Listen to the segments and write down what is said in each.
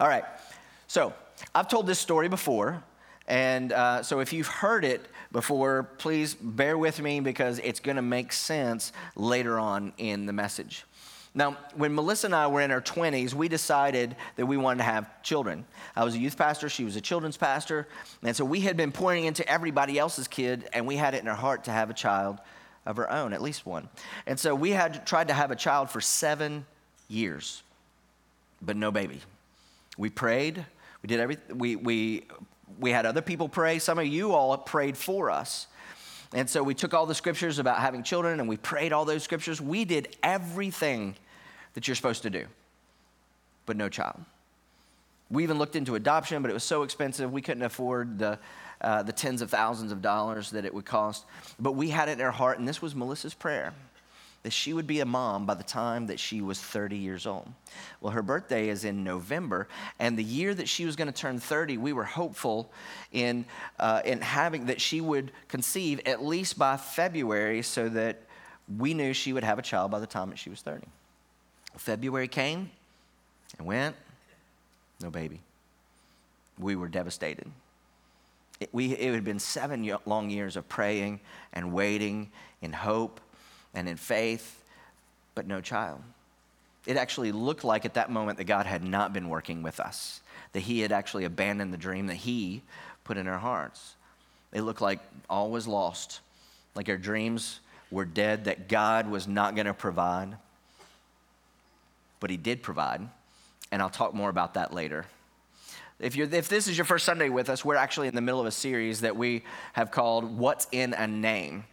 All right. So I've told this story before. And uh, so if you've heard it before, please bear with me because it's going to make sense later on in the message. Now, when Melissa and I were in our 20s, we decided that we wanted to have children. I was a youth pastor, she was a children's pastor. And so we had been pouring into everybody else's kid, and we had it in our heart to have a child of our own, at least one. And so we had tried to have a child for seven years, but no baby. We prayed, we did everything, we, we, we had other people pray. Some of you all prayed for us. And so we took all the scriptures about having children and we prayed all those scriptures. We did everything that you're supposed to do, but no child. We even looked into adoption, but it was so expensive, we couldn't afford the, uh, the tens of thousands of dollars that it would cost. But we had it in our heart, and this was Melissa's prayer that she would be a mom by the time that she was 30 years old. Well, her birthday is in November, and the year that she was going to turn 30, we were hopeful in, uh, in having that she would conceive at least by February so that we knew she would have a child by the time that she was 30. February came and went, no baby. We were devastated. It, we, it had been seven long years of praying and waiting in hope and in faith, but no child. It actually looked like at that moment that God had not been working with us, that He had actually abandoned the dream that He put in our hearts. It looked like all was lost, like our dreams were dead, that God was not going to provide. But He did provide, and I'll talk more about that later. If, you're, if this is your first Sunday with us, we're actually in the middle of a series that we have called What's in a Name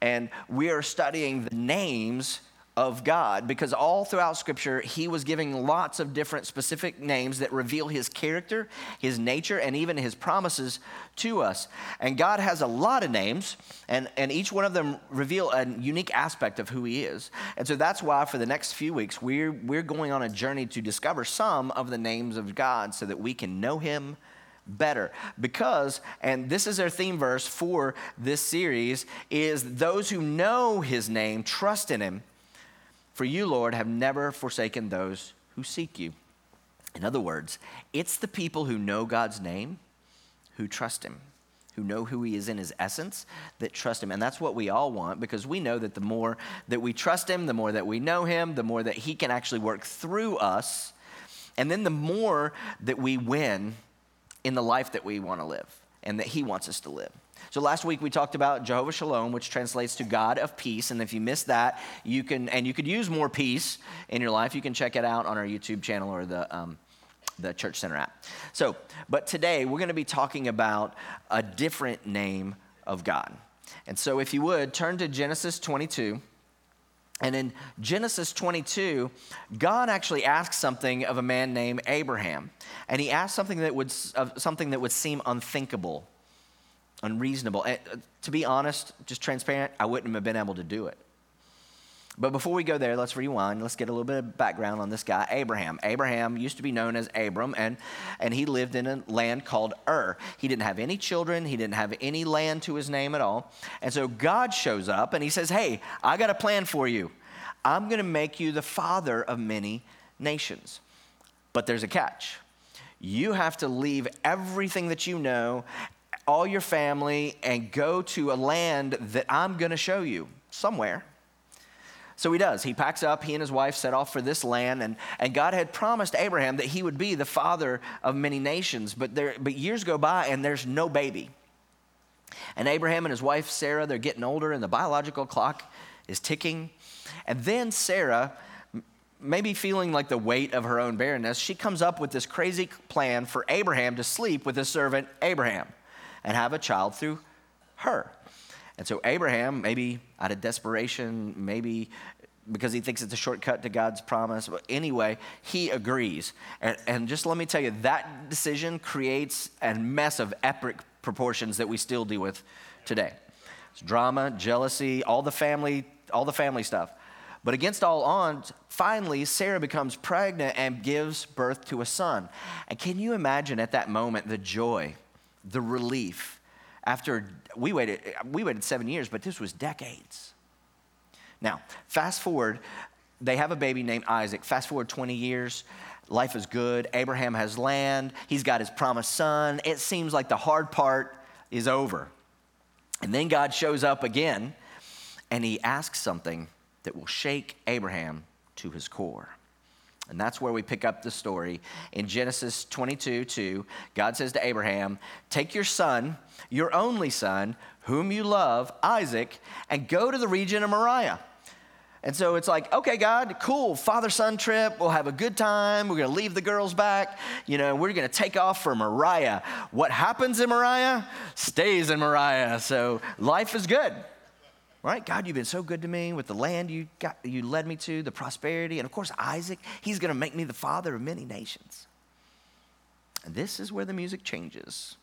and we are studying the names of God because all throughout Scripture, He was giving lots of different specific names that reveal His character, His nature, and even His promises to us. And God has a lot of names, and, and each one of them reveal a unique aspect of who He is. And so that's why for the next few weeks, we're, we're going on a journey to discover some of the names of God so that we can know Him better. Because and this is our theme verse for this series is those who know his name trust in him. For you lord have never forsaken those who seek you. In other words it's the people who know god's name who trust him who know who he is in his essence that trust him. And that's what we all want because we know that the more that we trust him the more that we know him the more that he can actually work through us. And then the more that we win in the life that we want to live and that He wants us to live. So last week we talked about Jehovah Shalom, which translates to God of peace. And if you missed that, you can, and you could use more peace in your life, you can check it out on our YouTube channel or the, um, the Church Center app. So, but today we're going to be talking about a different name of God. And so if you would, turn to Genesis 22. And in Genesis 22, God actually asks something of a man named Abraham. And he asked something that would, something that would seem unthinkable, unreasonable. And, uh, to be honest, just transparent, I wouldn't have been able to do it. But before we go there, let's rewind. Let's get a little bit of background on this guy, Abraham. Abraham used to be known as Abram, and, and he lived in a land called Ur. He didn't have any children, he didn't have any land to his name at all. And so God shows up and he says, Hey, I got a plan for you. I'm going to make you the father of many nations. But there's a catch. You have to leave everything that you know, all your family, and go to a land that I'm going to show you somewhere. So he does. He packs up. He and his wife set off for this land, and, and God had promised Abraham that he would be the father of many nations. But, there, but years go by, and there's no baby. And Abraham and his wife Sarah, they're getting older, and the biological clock is ticking. And then Sarah, maybe feeling like the weight of her own barrenness, she comes up with this crazy plan for Abraham to sleep with his servant Abraham and have a child through her. And so Abraham, maybe out of desperation, maybe because he thinks it's a shortcut to God's promise. But anyway, he agrees. And, and, just let me tell you, that decision creates a mess of epic proportions that we still deal with today. It's drama, jealousy, all the family, all the family stuff. But against all odds, finally, Sarah becomes pregnant and gives birth to a son. And can you imagine at that moment the joy, the relief, after we waited, we waited seven years, but this was decades. Now, fast forward, they have a baby named Isaac. Fast forward 20 years, Life is good. Abraham has land. He's got his promised son. It seems like the hard part is over. And then God shows up again and he asks something that will shake Abraham to his core. And that's where we pick up the story. In Genesis 22 2, God says to Abraham, Take your son, your only son, whom you love, Isaac, and go to the region of Moriah. And so it's like, okay, God, cool, father son trip. We'll have a good time. We're going to leave the girls back. You know, we're going to take off for Moriah. What happens in Moriah stays in Moriah. So life is good. Right? God, you've been so good to me with the land you got you led me to, the prosperity, and of course Isaac, he's going to make me the father of many nations. And this is where the music changes.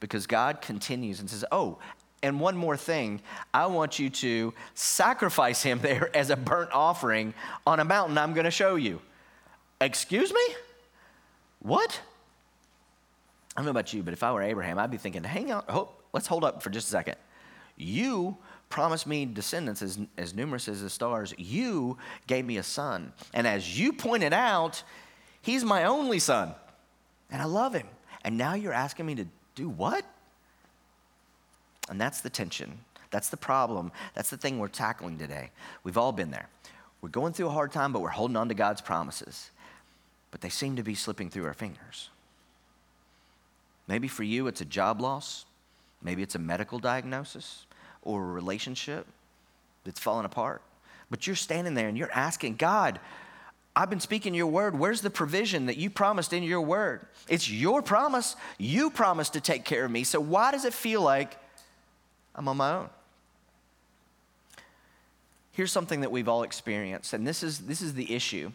Because God continues and says, "Oh, and one more thing, I want you to sacrifice him there as a burnt offering on a mountain I'm going to show you. Excuse me? What? I don't know about you, but if I were Abraham, I'd be thinking, hang on, hold, let's hold up for just a second. You promised me descendants as, as numerous as the stars. You gave me a son. And as you pointed out, he's my only son. And I love him. And now you're asking me to do what? And that's the tension. That's the problem. That's the thing we're tackling today. We've all been there. We're going through a hard time, but we're holding on to God's promises. But they seem to be slipping through our fingers. Maybe for you, it's a job loss. Maybe it's a medical diagnosis or a relationship that's fallen apart. But you're standing there and you're asking, God, I've been speaking your word. Where's the provision that you promised in your word? It's your promise. You promised to take care of me. So why does it feel like I'm on my own. Here's something that we've all experienced, and this is, this is the issue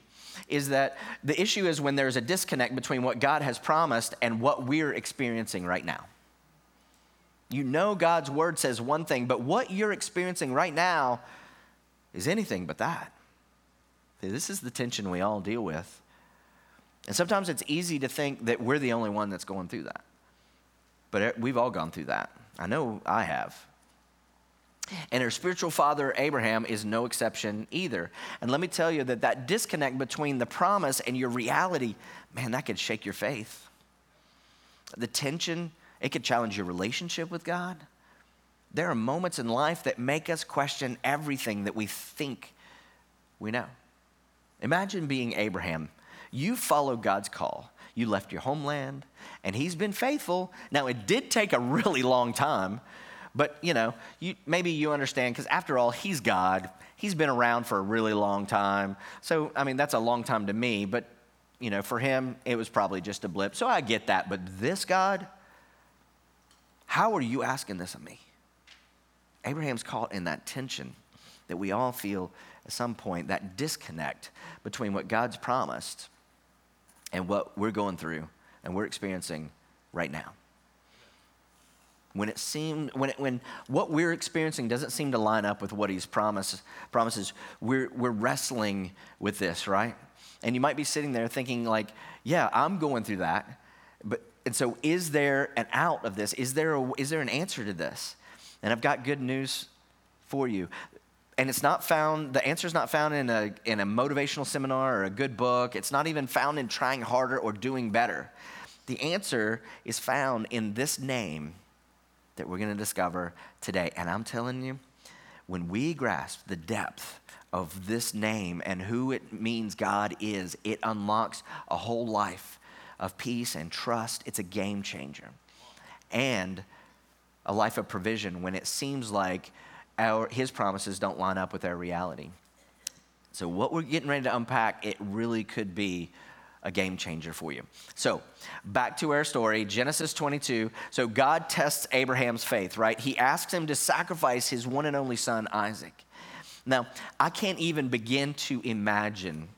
is that the issue is when there's a disconnect between what God has promised and what we're experiencing right now. You know God's word says one thing, but what you're experiencing right now is anything but that. This is the tension we all deal with. And sometimes it's easy to think that we're the only one that's going through that. But we've all gone through that. I know I have. And her spiritual father, Abraham, is no exception either. And let me tell you that that disconnect between the promise and your reality, man, that could shake your faith. The tension, it could challenge your relationship with God. There are moments in life that make us question everything that we think we know. Imagine being Abraham. You followed God's call. You left your homeland, and He's been faithful. Now, it did take a really long time but, you know, you, maybe you understand because after all, he's God. He's been around for a really long time. So, I mean, that's a long time to me, but, you know, for him, it was probably just a blip. So I get that. But this God, how are you asking this of me? Abraham's caught in that tension that we all feel at some point, that disconnect between what God's promised and what we're going through and we're experiencing right now. When it seemed when it, when what we're experiencing doesn't seem to line up with what he's promised promises we're we're wrestling with this right? And you might be sitting there thinking like yeah i'm going through that and so is there an out of this? Is there a, is there an answer to this? And i've got good news for you. And it's not found the answer is not found in a in a motivational seminar or a good book. It's not even found in trying harder or doing better. The answer is found in this name that we're going to discover today. And I'm telling you, when we grasp the depth of this name and who it means God is, it unlocks a whole life of peace and trust. It's a game changer. And a life of provision when it seems like our, his promises don't line up with our reality. So, what we're getting ready to unpack, it really could be a game changer for you. So, back to our story, Genesis 22. So, God tests Abraham's faith, right? He asks him to sacrifice his one and only son, Isaac. Now, I can't even begin to imagine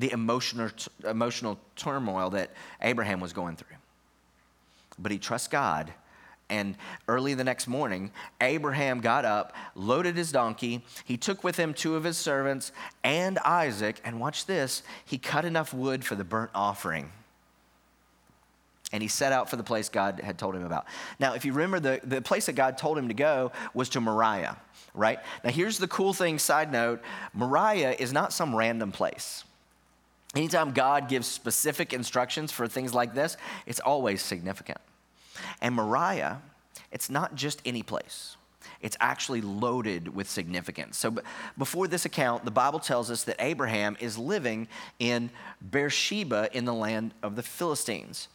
the emotional, emotional turmoil that Abraham was going through. But he trusts God and early the next morning, Abraham got up, loaded his donkey. He took with him two of his servants and Isaac. And watch this he cut enough wood for the burnt offering. And he set out for the place God had told him about. Now, if you remember, the, the place that God told him to go was to Moriah, right? Now, here's the cool thing side note Moriah is not some random place. Anytime God gives specific instructions for things like this, it's always significant. And Moriah, it's not just any place. It's actually loaded with significance. So, before this account, the Bible tells us that Abraham is living in Beersheba in the land of the Philistines.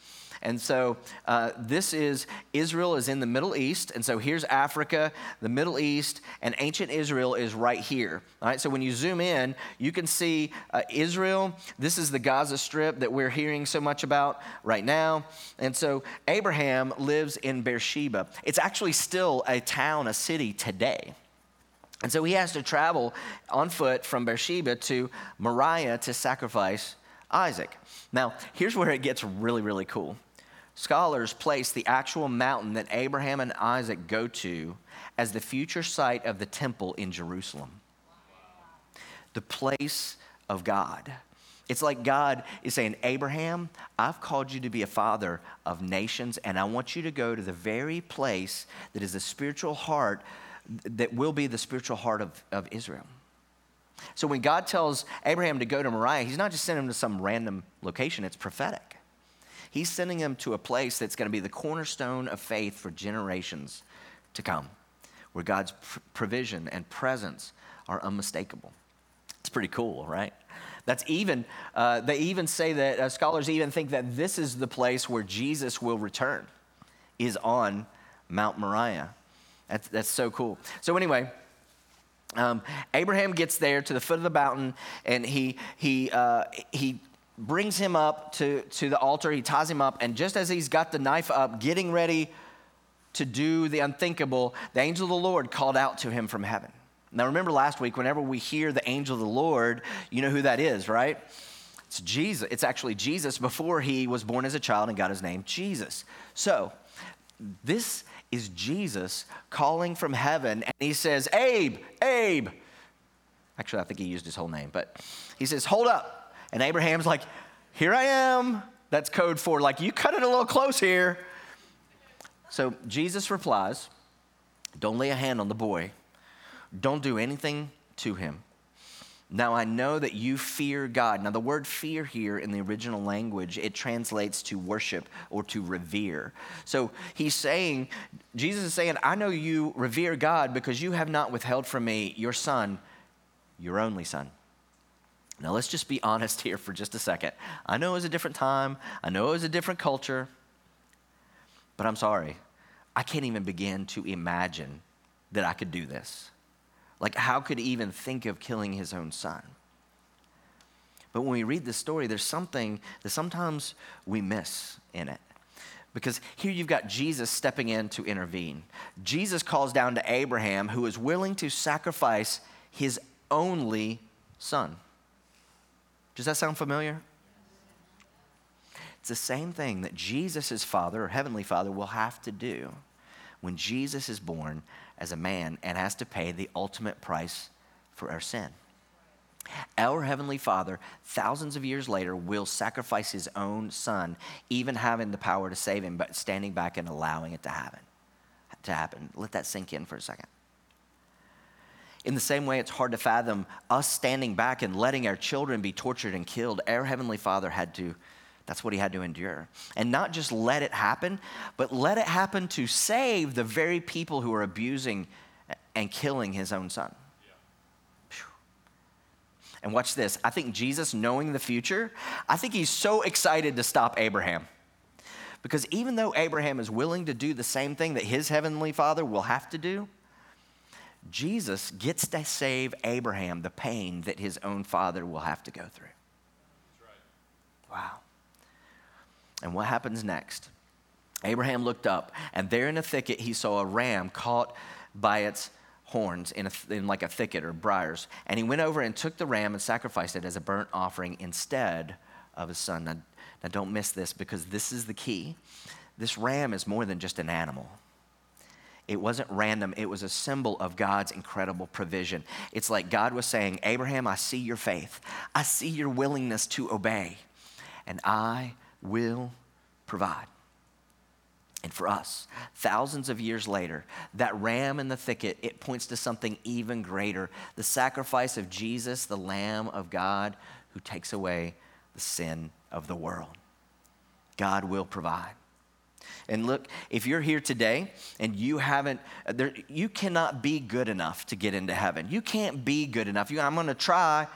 And so uh, this is Israel is in the Middle East. And so here's Africa, the Middle East, and ancient Israel is right here. All right, so when you zoom in, you can see uh, Israel. This is the Gaza Strip that we're hearing so much about right now. And so Abraham lives in Beersheba. It's actually still a town, a city today. And so he has to travel on foot from Beersheba to Moriah to sacrifice Isaac. Now, here's where it gets really, really cool. Scholars place the actual mountain that Abraham and Isaac go to as the future site of the temple in Jerusalem, the place of God. It's like God is saying, Abraham, I've called you to be a father of nations, and I want you to go to the very place that is the spiritual heart, that will be the spiritual heart of, of Israel. So when God tells Abraham to go to Moriah, he's not just sending him to some random location, it's prophetic. He's sending them to a place that's going to be the cornerstone of faith for generations to come, where God's pr- provision and presence are unmistakable. It's pretty cool, right? That's even, uh, they even say that, uh, scholars even think that this is the place where Jesus will return, is on Mount Moriah. That's, that's so cool. So, anyway, um, Abraham gets there to the foot of the mountain and he, he, uh, he brings him up to, to the altar. He ties him up. And just as he's got the knife up, getting ready to do the unthinkable, the angel of the Lord called out to him from heaven. Now, remember last week, whenever we hear the angel of the Lord, you know who that is, right? It's Jesus. It's actually Jesus before he was born as a child and got his name, Jesus. So, this is Jesus calling from heaven, and he says, Abe, Abe. Actually, I think he used his whole name, but he says, Hold up. And Abraham's like, Here I am. That's code for, like, you cut it a little close here. So Jesus replies, Don't lay a hand on the boy, don't do anything to him. Now I know that you fear God. Now the word fear here in the original language, it translates to worship or to revere. So he's saying, Jesus is saying, I know you revere God because you have not withheld from me your son, your only son. Now, let's just be honest here for just a second. I know it was a different time, I know it was a different culture, but I'm sorry. I can't even begin to imagine that I could do this. Like, how could he even think of killing his own son? But when we read this story, there's something that sometimes we miss in it. Because here you've got Jesus stepping in to intervene. Jesus calls down to Abraham, who is willing to sacrifice his only son. Does that sound familiar? It's the same thing that Jesus' Father, or Heavenly Father, will have to do when Jesus is born as a man and has to pay the ultimate price for our sin. Our Heavenly Father, thousands of years later, will sacrifice His own Son, even having the power to save Him, but standing back and allowing it to happen. To happen. Let that sink in for a second. In the same way, it's hard to fathom us standing back and letting our children be tortured and killed. Our Heavenly Father had to, that's what He had to endure. And not just let it happen, but let it happen to save the very people who are abusing and killing His own Son. And watch this. I think Jesus, knowing the future, I think he's so excited to stop Abraham. Because even though Abraham is willing to do the same thing that his heavenly father will have to do, Jesus gets to save Abraham the pain that his own father will have to go through. Right. Wow. And what happens next? Abraham looked up, and there in a thicket he saw a ram caught by its horns in, a, in like a thicket or briars. And he went over and took the ram and sacrificed it as a burnt offering instead of his son. Now, now don't miss this because this is the key. This ram is more than just an animal. It wasn't random, it was a symbol of God's incredible provision. It's like God was saying, Abraham, I see your faith, I see your willingness to obey, and I will provide. And for us, thousands of years later, that ram in the thicket, it points to something even greater the sacrifice of Jesus, the Lamb of God, who takes away the sin of the world. God will provide. And look, if you're here today and you haven't, uh, there, you cannot be good enough to get into heaven. You can't be good enough. You, I'm going to try.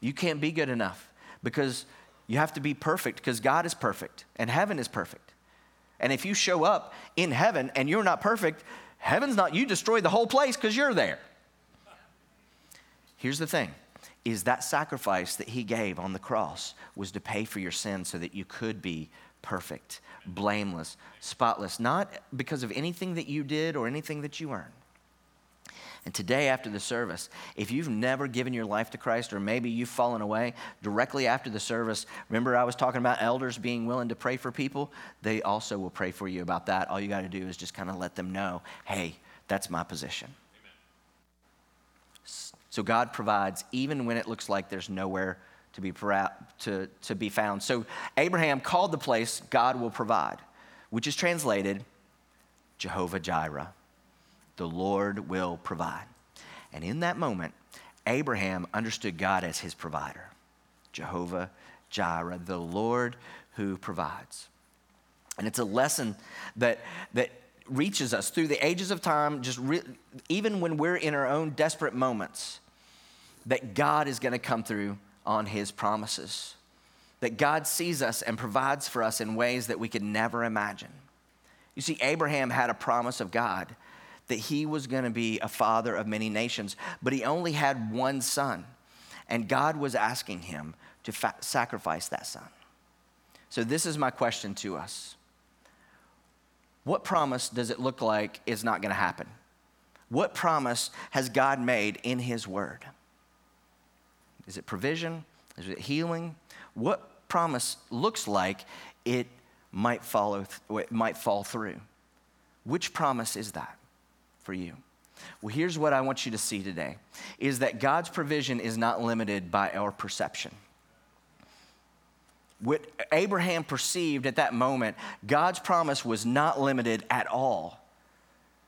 You can't be good enough because you have to be perfect because God is perfect and heaven is perfect. And if you show up in heaven and you're not perfect, heaven's not, you destroy the whole place because you're there. Here's the thing is that sacrifice that he gave on the cross was to pay for your sin so that you could be perfect, blameless, spotless, not because of anything that you did or anything that you earned. And today, after the service, if you've never given your life to Christ, or maybe you've fallen away directly after the service, remember I was talking about elders being willing to pray for people? They also will pray for you about that. All you got to do is just kind of let them know hey, that's my position. So God provides even when it looks like there's nowhere to be, to, to be found. So Abraham called the place God will provide, which is translated Jehovah Jireh. The Lord will provide. And in that moment, Abraham understood God as his provider. Jehovah Jireh, the Lord who provides. And it's a lesson that, that reaches us through the ages of time, just re- even when we're in our own desperate moments, that God is going to come through on his promises. That God sees us and provides for us in ways that we could never imagine. You see, Abraham had a promise of God that he was going to be a father of many nations, but he only had one son. And God was asking him to fa- sacrifice that son. So, this is my question to us What promise does it look like is not going to happen? What promise has God made in his word? Is it provision? Is it healing? What promise looks like it might follow it might fall through? Which promise is that for you? Well, here's what I want you to see today is that God's provision is not limited by our perception. What Abraham perceived at that moment, God's promise was not limited at all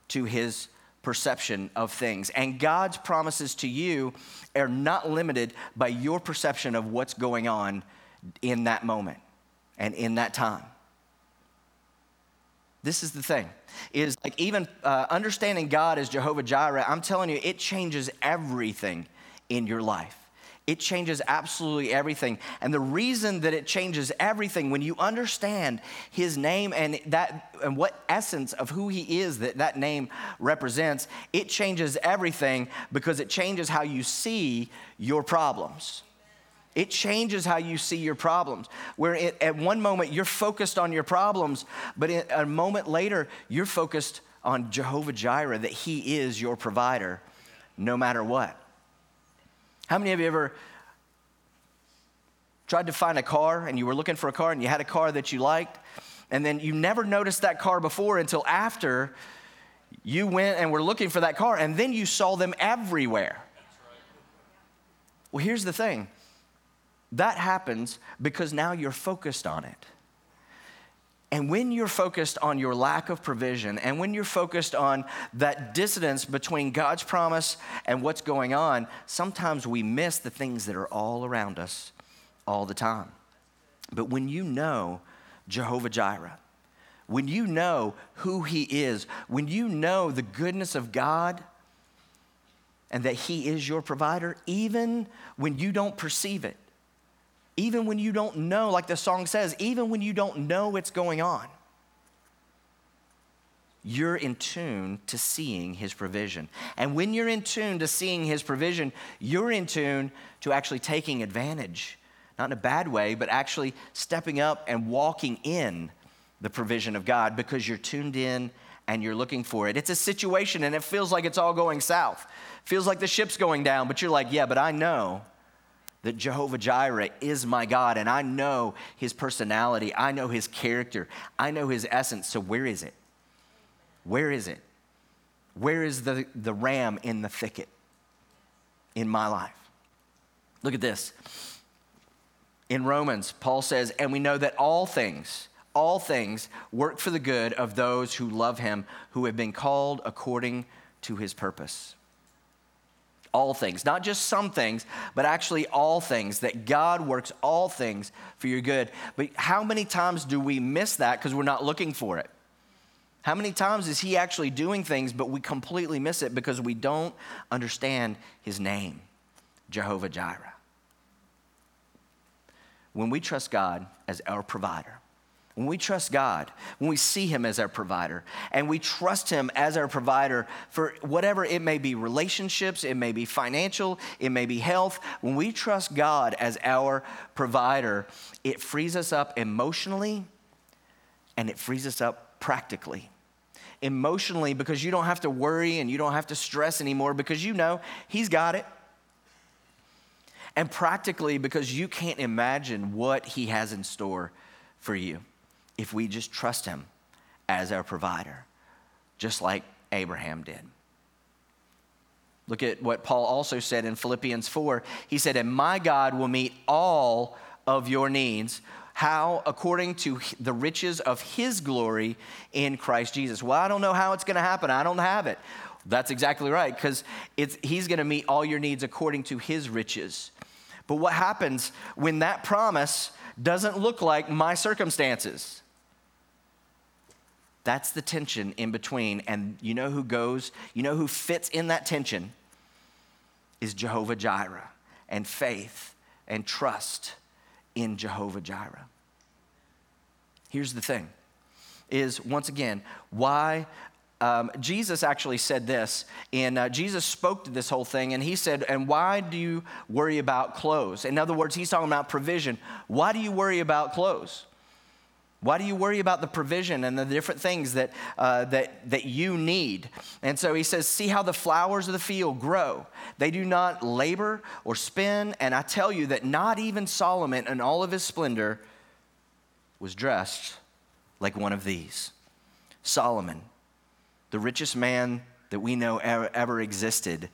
to his perception of things. And God's promises to you are not limited by your perception of what's going on in that moment and in that time. This is the thing is like even uh, understanding God as Jehovah Jireh, I'm telling you, it changes everything in your life. It changes absolutely everything. And the reason that it changes everything, when you understand his name and that and what essence of who he is that that name represents, it changes everything because it changes how you see your problems. It changes how you see your problems. Where it, at one moment you're focused on your problems, but a moment later you're focused on Jehovah Jireh, that He is your provider no matter what. How many of you ever tried to find a car and you were looking for a car and you had a car that you liked, and then you never noticed that car before until after you went and were looking for that car, and then you saw them everywhere? Well, here's the thing that happens because now you're focused on it. And when you're focused on your lack of provision, and when you're focused on that dissonance between God's promise and what's going on, sometimes we miss the things that are all around us all the time. But when you know Jehovah Jireh, when you know who He is, when you know the goodness of God and that He is your provider, even when you don't perceive it, even when you don't know, like the song says, even when you don't know what's going on, you're in tune to seeing his provision. And when you're in tune to seeing his provision, you're in tune to actually taking advantage, not in a bad way, but actually stepping up and walking in the provision of God because you're tuned in and you're looking for it. It's a situation and it feels like it's all going south. Feels like the ship's going down, but you're like, yeah, but I know that Jehovah Jireh is my God and I know his personality, I know his character, I know his essence. So, where is it? Where is it? Where is the, the ram in the thicket in my life? Look at this. In Romans, Paul says, and we know that all things, all things work for the good of those who love him, who have been called according to his purpose. All things, not just some things, but actually all things, that God works all things for your good. But how many times do we miss that because we're not looking for it? How many times is He actually doing things, but we completely miss it because we don't understand His name, Jehovah Jireh? When we trust God as our provider, when we trust God, when we see Him as our provider, and we trust Him as our provider for whatever it may be relationships, it may be financial, it may be health, when we trust God as our provider, it frees us up emotionally and it frees us up practically. Emotionally, because you don't have to worry and you don't have to stress anymore because you know He's got it. And practically, because you can't imagine what He has in store for you if we just trust Him as our provider, just like Abraham did. Look at what Paul also said in Philippians 4. He said, And my God will meet all of your needs. How? According to the riches of his glory in Christ Jesus. Well, I don't know how it's going to happen. I don't have it. That's exactly right, because he's going to meet all your needs according to his riches. But what happens when that promise doesn't look like my circumstances? That's the tension in between. And you know who goes, you know who fits in that tension is Jehovah Jireh and faith and trust in Jehovah Jireh. Here's the thing is once again, why um, Jesus actually said this, and uh, Jesus spoke to this whole thing, and he said, And why do you worry about clothes? In other words, he's talking about provision. Why do you worry about clothes? Why do you worry about the provision and the different things that, uh, that, that you need? And so he says, See how the flowers of the field grow. They do not labor or spin. And I tell you that not even Solomon in all of his splendor was dressed like one of these. Solomon, the richest man that we know ever, ever existed.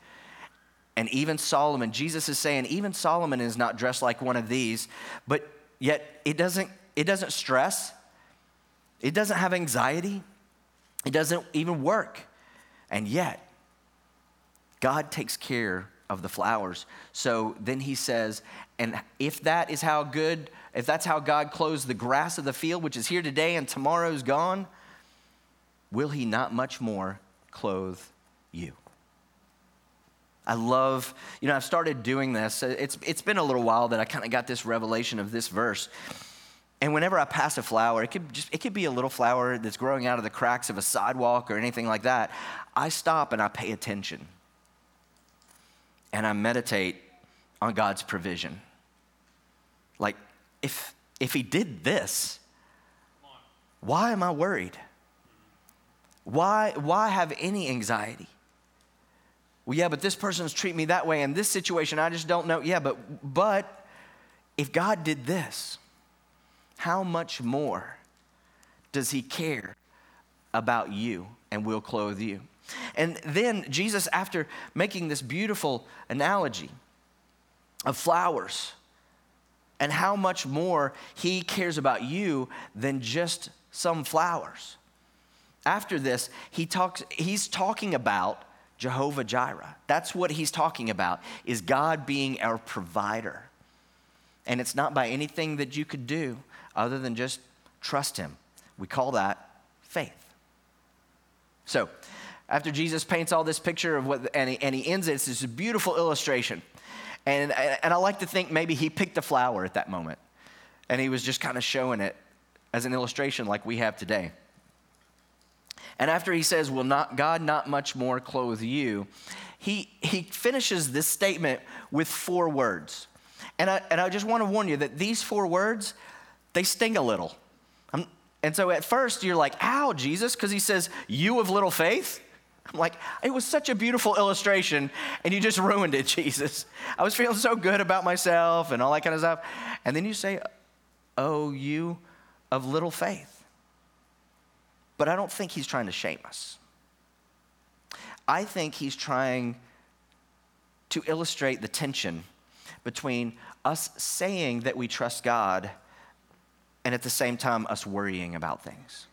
And even Solomon, Jesus is saying, even Solomon is not dressed like one of these, but yet it doesn't, it doesn't stress it doesn't have anxiety, it doesn't even work. And yet, God takes care of the flowers. So then he says, and if that is how good, if that's how God clothes the grass of the field, which is here today and tomorrow's gone, will he not much more clothe you? I love, you know, I've started doing this. It's, it's been a little while that I kind of got this revelation of this verse. And whenever I pass a flower, it could just it could be a little flower that's growing out of the cracks of a sidewalk or anything like that. I stop and I pay attention. And I meditate on God's provision. Like if if he did this, why am I worried? Why why have any anxiety? Well, yeah, but this person's treating me that way in this situation, I just don't know. Yeah, but but if God did this, how much more does he care about you and will clothe you? And then Jesus, after making this beautiful analogy of flowers and how much more he cares about you than just some flowers. After this, he talks, he's talking about Jehovah Jireh. That's what he's talking about, is God being our provider. And it's not by anything that you could do other than just trust Him. We call that faith. So, after Jesus paints all this picture of what, and he, and he ends it, it's this beautiful illustration. And, and I like to think maybe he picked a flower at that moment and he was just kind of showing it as an illustration like we have today. And after he says, Will not God not much more clothe you? He, he finishes this statement with four words. And I, and I just want to warn you that these four words, they sting a little. I'm, and so at first you're like, ow, Jesus, because he says, you of little faith. I'm like, it was such a beautiful illustration, and you just ruined it, Jesus. I was feeling so good about myself and all that kind of stuff. And then you say, oh, you of little faith. But I don't think he's trying to shame us. I think he's trying to illustrate the tension between us saying that we trust God and at the same time, us worrying about things.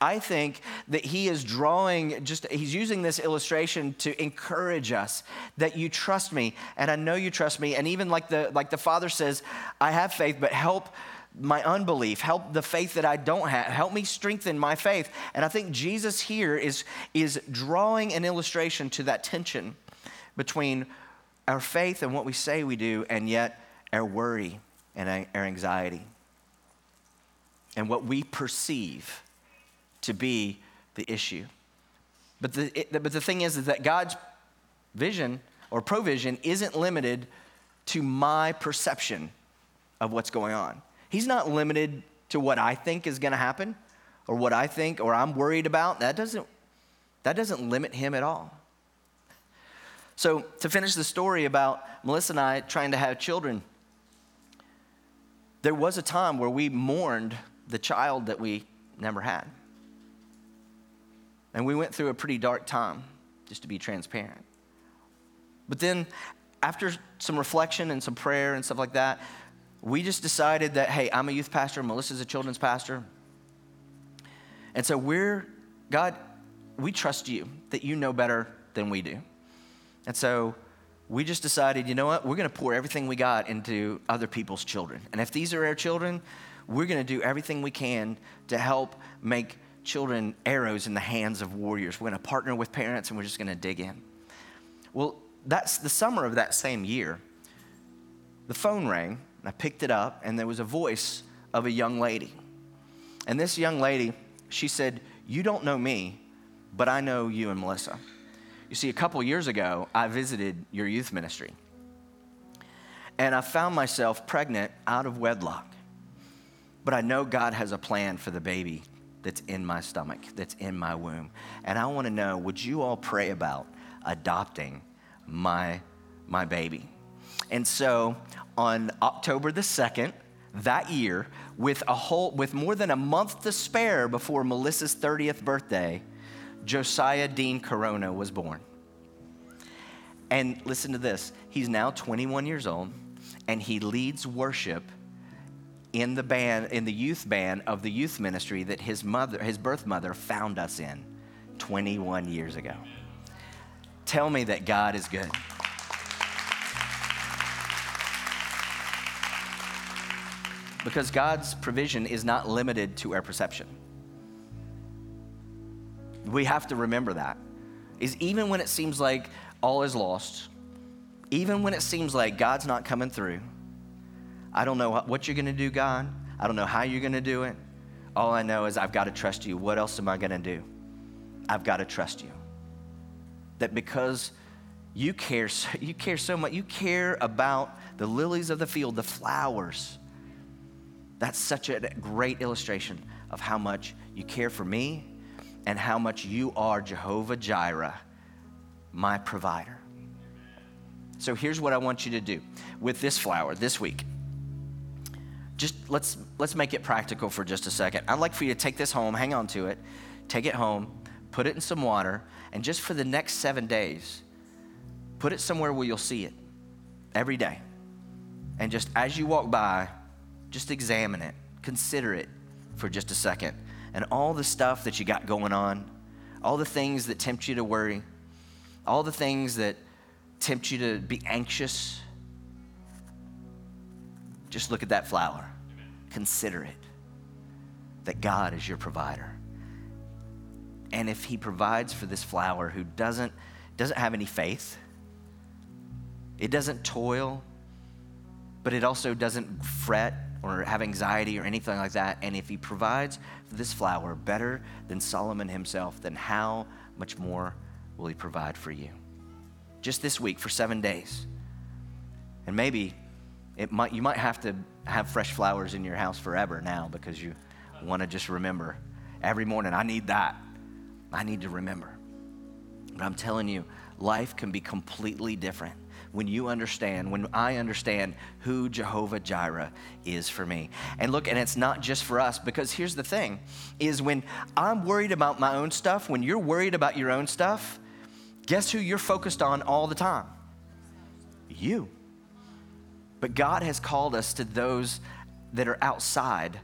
I think that he is drawing just, he's using this illustration to encourage us that you trust me and I know you trust me. And even like the, like the father says, I have faith, but help my unbelief, help the faith that I don't have, help me strengthen my faith. And I think Jesus here is, is drawing an illustration to that tension between our faith and what we say we do, and yet our worry and our anxiety and what we perceive to be the issue. But the, but the thing is, is that God's vision or provision isn't limited to my perception of what's going on. He's not limited to what I think is going to happen or what I think or I'm worried about. That doesn't, that doesn't limit him at all. So, to finish the story about Melissa and I trying to have children, there was a time where we mourned the child that we never had. And we went through a pretty dark time, just to be transparent. But then, after some reflection and some prayer and stuff like that, we just decided that, hey, I'm a youth pastor, Melissa's a children's pastor. And so we're, God, we trust you that you know better than we do. And so we just decided, you know what, we're going to pour everything we got into other people's children. And if these are our children, we're going to do everything we can to help make children arrows in the hands of warriors. We're going to partner with parents and we're just going to dig in. Well, that's the summer of that same year. The phone rang, and I picked it up, and there was a voice of a young lady. And this young lady, she said, You don't know me, but I know you and Melissa. You see, a couple years ago, I visited your youth ministry, and I found myself pregnant out of wedlock. But I know God has a plan for the baby that's in my stomach, that's in my womb. And I want to know would you all pray about adopting my, my baby? And so on October the 2nd, that year, with a whole with more than a month to spare before Melissa's 30th birthday, Josiah Dean Corona was born. And listen to this, he's now 21 years old and he leads worship in the band, in the youth band of the youth ministry that his mother, his birth mother, found us in 21 years ago. Tell me that God is good. Because God's provision is not limited to our perception. We have to remember that. Is even when it seems like all is lost, even when it seems like God's not coming through, I don't know what you're going to do, God. I don't know how you're going to do it. All I know is I've got to trust you. What else am I going to do? I've got to trust you. That because you care, you care so much, you care about the lilies of the field, the flowers. That's such a great illustration of how much you care for me and how much you are Jehovah Jireh, my provider. So here's what I want you to do with this flower this week just let's let's make it practical for just a second. I'd like for you to take this home, hang on to it, take it home, put it in some water, and just for the next seven days, put it somewhere where you'll see it every day. And just as you walk by, just examine it, consider it for just a second. And all the stuff that you got going on, all the things that tempt you to worry, all the things that tempt you to be anxious, just look at that flower. Consider it that God is your provider. And if he provides for this flower who doesn't, doesn't have any faith, it doesn't toil, but it also doesn't fret or have anxiety or anything like that. And if he provides this flower better than Solomon himself, then how much more will he provide for you? Just this week for seven days. And maybe it might, you might have to have fresh flowers in your house forever now because you want to just remember every morning, I need that. I need to remember. But I'm telling you, life can be completely different when you understand, when I understand who Jehovah Jireh is for me. And look, and it's not just for us, because here's the thing is when I'm worried about my own stuff, when you're worried about your own stuff, guess who you're focused on all the time? You. But God has called us to those that are outside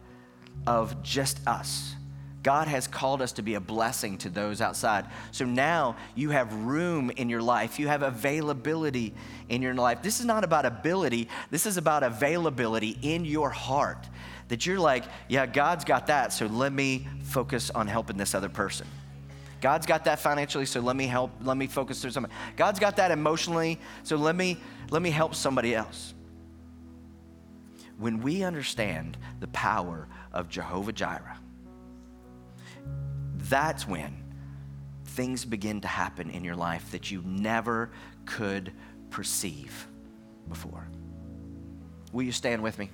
of just us. God has called us to be a blessing to those outside. So now you have room in your life, you have availability in your life. This is not about ability, this is about availability in your heart. That you're like, yeah, God's got that, so let me focus on helping this other person. God's got that financially, so let me help, let me focus through something. God's got that emotionally, so let me let me help somebody else. When we understand the power of Jehovah Jireh, that's when things begin to happen in your life that you never could perceive before. Will you stand with me?